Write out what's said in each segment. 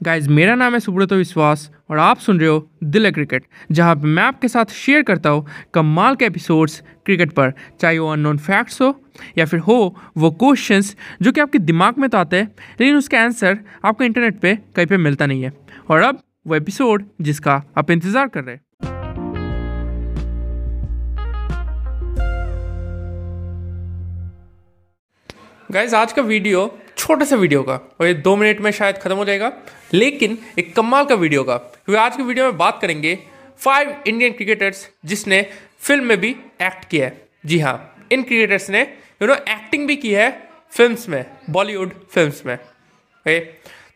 Guys मेरा नाम है सुब्रत विश्वास और आप सुन रहे हो दिल क्रिकेट, जहाँ मैं आपके साथ शेयर करता हूँ कमाल के एपिसोड्स क्रिकेट पर। चाहे वो अननोन फैक्ट्स हो या फिर हो वो क्वेश्चंस जो कि आपके दिमाग में तो आते हैं, लेकिन उसका आंसर आपको इंटरनेट पे कहीं पे मिलता नहीं है। और अब वो एपिसोड जिसका आप इंतज़ार कर रहे हैं। गाइज़ आज का वीडियो छोटा से वीडियो का, और ये दो मिनट में शायद ख़त्म हो जाएगा। लेकिन एक कमाल का वीडियो का, क्योंकि आज के वीडियो में बात करेंगे फाइव इंडियन क्रिकेटर्स जिसने फ़िल्म में भी एक्ट किया है। जी हाँ इन क्रिकेटर्स ने यू नो एक्टिंग भी की है फिल्म्स में बॉलीवुड फिल्म्स में। ओके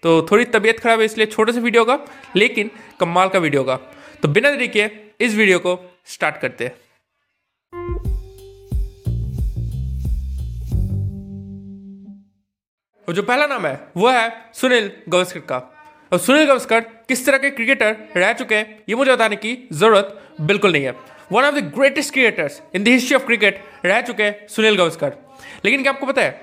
तो थोड़ी तबीयत खराब है, इसलिए छोटे से वीडियो का, लेकिन कमाल का वीडियो का। तो बिना देरी के इस वीडियो को स्टार्ट करते हैं। और जो पहला नाम है, वो है सुनील गवस्कर का। और सुनील गवस्कर किस तरह के क्रिकेटर रह चुके हैं, ये मुझे बताने की ज़रूरत बिल्कुल नहीं है। One of the greatest cricketers in the history of cricket रह चुके हैं सुनील गवस्कर। लेकिन क्या आपको पता है,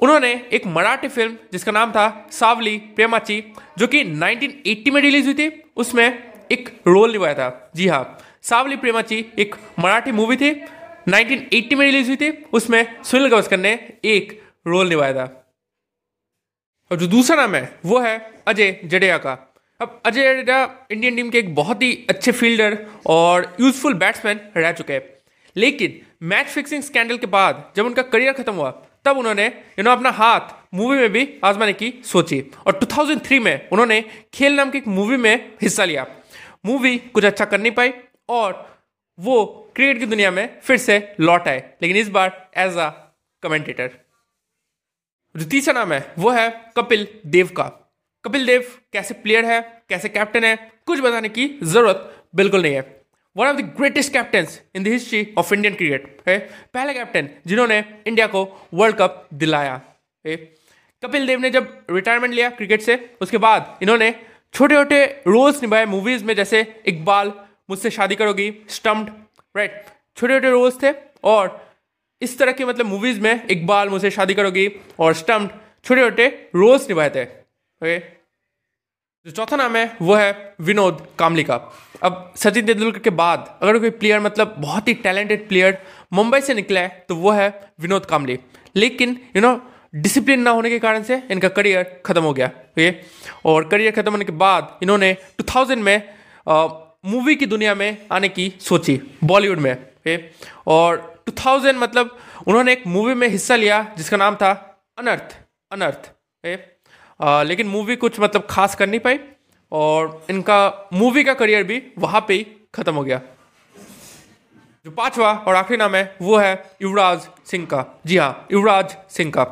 उन्होंने एक मराठी फ़िल्म जिसका नाम था सावली प्रेमाची, जो कि 1980 में रिलीज़ हुई थी, उसमें एक रोल निभाया था। जी हाँ सावली प्रेमाची एक मराठी मूवी थी 1980 में रिलीज़ हुई थी, उसमें सुनील गवस्कर ने एक रोल निभाया था। और जो दूसरा नाम है, वो है अजय जडेजा का। अब अजय जडेजा इंडियन टीम के एक बहुत ही अच्छे फील्डर और यूजफुल बैट्समैन रह चुके हैं। लेकिन मैच फिक्सिंग स्कैंडल के बाद जब उनका करियर खत्म हुआ, तब उन्होंने यू नो अपना हाथ मूवी में भी आजमाने की सोची। और 2003 में उन्होंने खेल नाम की एक मूवी में हिस्सा लिया। मूवी कुछ अच्छा कर नहीं पाई और वो क्रिकेट की दुनिया में फिर से लौट आए। लेकिन इस बार एज अ कमेंटेटर जो तीसरा नाम है, वो है कपिल देव का। कपिल देव कैसे प्लेयर है, कैसे कैप्टन है, कुछ बताने की ज़रूरत बिल्कुल नहीं है। One of the greatest captain in the history of Indian cricket है। पहले कैप्टन जिन्होंने इंडिया को वर्ल्ड कप दिलाया है। कपिल देव ने जब रिटायरमेंट लिया क्रिकेट से, उसके बाद इन्होंने छोटे छोटे रोल्स निभाए मूवीज़ में, जैसे इकबाल, मुझसे शादी करोगी स्टम्प्ड राइट छोटे छोटे रोल्स थे और इस तरह की मतलब मूवीज़ में इकबाल मुझसे शादी करोगी और स्टम्प्ड छोटे छोटे रोल्स निभाए थे ओके जो चौथा नाम है, वो है विनोद कामली का अब सचिन तेंदुलकर के बाद अगर कोई प्लेयर मतलब बहुत ही टैलेंटेड प्लेयर मुंबई से निकला है तो वो है विनोद कामली। लेकिन यू नो डिसिप्लिन ना होने के कारण से इनका करियर खत्म हो गया। ओके और करियर खत्म होने के बाद इन्होंने 2000 में मूवी की दुनिया में आने की सोची बॉलीवुड में। ओके और 2000 मतलब उन्होंने एक मूवी में हिस्सा लिया जिसका नाम था अनर्थ अनर्थ आ, लेकिन मूवी कुछ मतलब खास कर नहीं पाई और इनका मूवी का करियर भी वहाँ पे ही ख़त्म हो गया। जो पांचवा और आखिरी नाम है वो है युवराज सिंह का। जी हाँ युवराज सिंह का।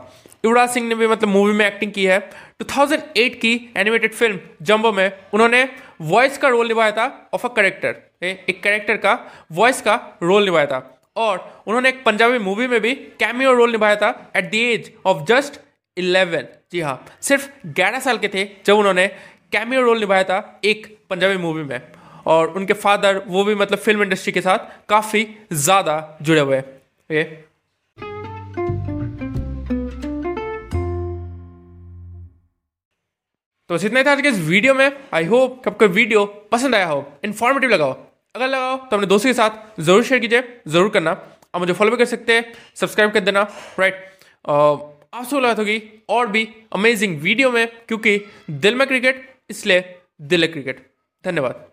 युवराज सिंह ने भी मतलब मूवी में एक्टिंग की है। 2008 की एनिमेटेड फ़िल्म जम्बो में उन्होंने वॉइस का रोल निभाया था ऑफ़ अ करेक्टर एक करेक्टर का वॉइस का रोल निभाया था। और उन्होंने एक पंजाबी मूवी में भी कैमियो रोल निभाया था at the age of just eleven जी हाँ सिर्फ़ ग्यारह साल के थे जब उन्होंने कैमियो रोल निभाया था एक पंजाबी मूवी में। और उनके फादर वो भी मतलब फ़िल्म इंडस्ट्री के साथ काफ़ी ज़्यादा जुड़े हुए हैं। तो इतना था आज के इस वीडियो में। आई होप आपको वीडियो पसंद आया हो। इन्फॉर्मेटिव लगा हो। अगर लगाओ तो अपने दोस्तों के साथ ज़रूर शेयर कीजिए, ज़रूर करना। और मुझे फॉलो भी कर सकते हैं सब्सक्राइब कर देना राइट आप सब मुलाकात होगी और भी अमेजिंग वीडियो में, क्योंकि दिल में क्रिकेट इसलिए दिल है क्रिकेट धन्यवाद।